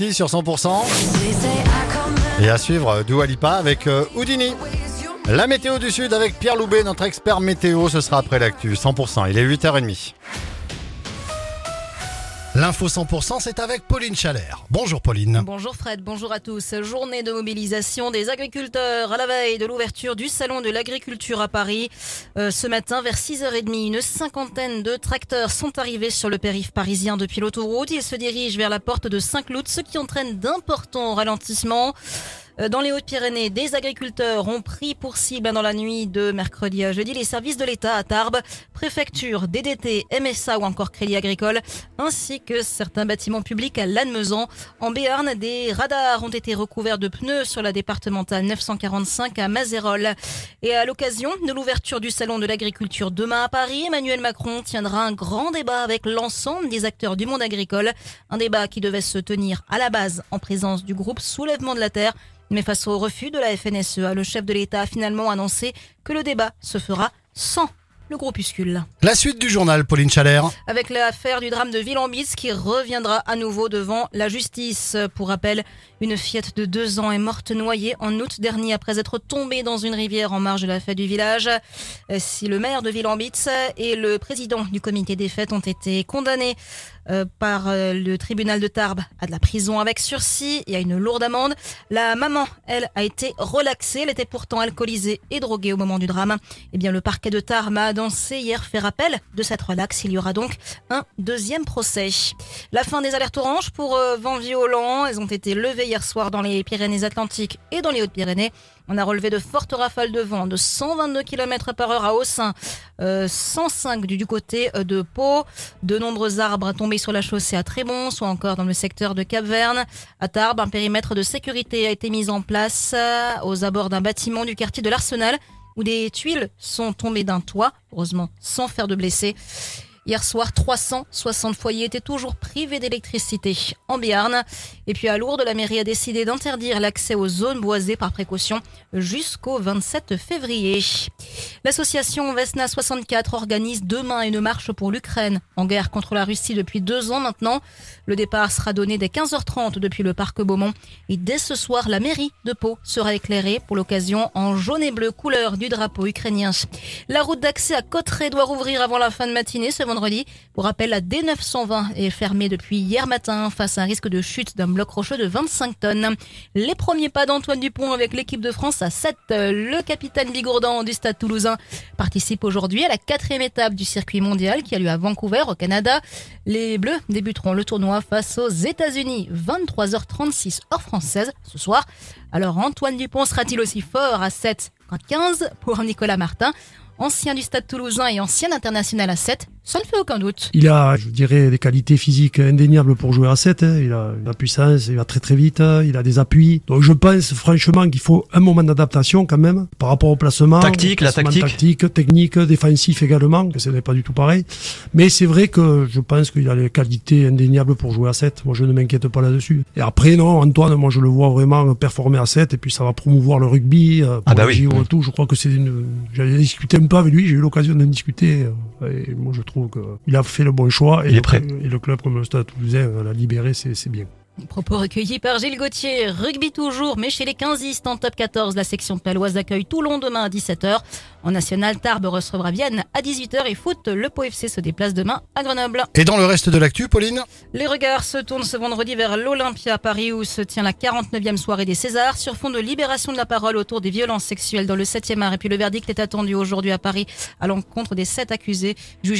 Sur 100%. Et à suivre Dua Lipa avec euh, Houdini. La météo du Sud avec Pierre Loubet, notre expert météo, ce sera après l'actu. 100%, il est 8h30. L'info 100%, c'est avec Pauline Chalère. Bonjour Pauline. Bonjour Fred, bonjour à tous. Journée de mobilisation des agriculteurs à la veille de l'ouverture du Salon de l'agriculture à Paris. Euh, ce matin, vers 6h30, une cinquantaine de tracteurs sont arrivés sur le périph' parisien depuis l'autoroute. Ils se dirigent vers la porte de Saint-Cloud, ce qui entraîne d'importants ralentissements. Euh, Dans les Hautes-Pyrénées, des agriculteurs ont pris pour cible dans la nuit de mercredi à jeudi les services de l'État à Tarbes, préfecture, DDT, MSA ou encore Crédit Agricole, ainsi que certains bâtiments publics à Lannemezan. En Béarn, des radars ont été recouverts de pneus sur la départementale 945 à Mazérolles. Et à l'occasion de l'ouverture du Salon de l'agriculture demain à Paris, Emmanuel Macron tiendra un grand débat avec l'ensemble des acteurs du monde agricole. Un débat qui devait se tenir à la base en présence du groupe Soulèvement de la Terre. Mais face au refus de la FNSEA, le chef de l'État a finalement annoncé que le débat se fera sans le groupuscule. La suite du journal, Pauline Chalère. Avec l'affaire du drame de Villambitz qui reviendra à nouveau devant la justice. Pour rappel, une fillette de deux ans est morte noyée en août dernier après être tombée dans une rivière en marge de la fête du village. Si le maire de Villambitz et le président du comité des fêtes ont été condamnés euh, par euh, le tribunal de Tarbes à de la prison avec sursis et à une lourde amende. La maman, elle, a été relaxée. Elle était pourtant alcoolisée et droguée au moment du drame. Eh bien, le parquet de Tarbes a hier fait rappel de cette relaxe. Il y aura donc un deuxième procès. La fin des alertes oranges pour euh, vents violents. Elles ont été levées hier soir dans les Pyrénées-Atlantiques et dans les Hautes-Pyrénées. On a relevé de fortes rafales de vent de 122 km par heure à Haussin, euh, 105 du, côté de Pau. De nombreux arbres tombés sur la chaussée à Trébons ou encore dans le secteur de Cap-Verne. À Tarbes, un périmètre de sécurité a été mis en place euh, aux abords d'un bâtiment du quartier de l'Arsenal où des tuiles sont tombées d'un toit, heureusement sans faire de blessés. Hier soir, 360 foyers étaient toujours privés d'électricité en Béarn. Et puis à Lourdes, la mairie a décidé d'interdire l'accès aux zones boisées par précaution jusqu'au 27 février. L'association Vesna 64 organise demain une marche pour l'Ukraine, en guerre contre la Russie depuis deux ans maintenant. Le départ sera donné dès 15h30 depuis le parc Beaumont. Et dès ce soir, la mairie de Pau sera éclairée pour l'occasion en jaune et bleu, couleur du drapeau ukrainien. La route d'accès à Cotteret doit rouvrir avant la fin de matinée vendredi. Pour rappel, la D920 est fermée depuis hier matin face à un risque de chute d'un bloc rocheux de 25 tonnes. Les premiers pas d'Antoine Dupont avec l'équipe de France à 7. Le capitaine Bigourdan du Stade toulousain participe aujourd'hui à la quatrième étape du circuit mondial qui a lieu à Vancouver au Canada. Les Bleus débuteront le tournoi face aux États-Unis 23h36 heure française ce soir. Alors Antoine Dupont sera-t-il aussi fort à 7 qu'à 15 pour Nicolas Martin ancien du Stade toulousain et ancien international à 7, ça ne fait aucun doute. Il a, je dirais, des qualités physiques indéniables pour jouer à 7. Hein. Il a la puissance, il va très très vite, il a des appuis. Donc je pense franchement qu'il faut un moment d'adaptation quand même par rapport au placement. Tactique, la placement tactique. tactique, technique, défensif également, que ce n'est pas du tout pareil. Mais c'est vrai que je pense qu'il a les qualités indéniables pour jouer à 7. Moi je ne m'inquiète pas là-dessus. Et après non, Antoine, moi je le vois vraiment performer à 7 et puis ça va promouvoir le rugby. euh, Pour Ah bah les oui. JO et tout. Je crois que c'est une... J'avais discuté un peu avec lui, j'ai eu l'occasion de discuter. euh, Et moi je trouve qu'il a fait le bon choix. Et Il est le- prêt. Et le club comme le Stade Toulousain l'a libéré, c'est bien. Propos recueillis par Gilles Gauthier. Rugby toujours, mais chez les 15istes en top 14, la section paloise accueille Toulon demain à 17h. En national, Tarbes recevra Vienne à 18h et foot, le Pau FC se déplace demain à Grenoble. Et dans le reste de l'actu, Pauline? Les regards se tournent ce vendredi vers l'Olympia à Paris où se tient la 49e soirée des Césars sur fond de libération de la parole autour des violences sexuelles dans le 7e art. Et puis le verdict est attendu aujourd'hui à Paris à l'encontre des sept accusés jugés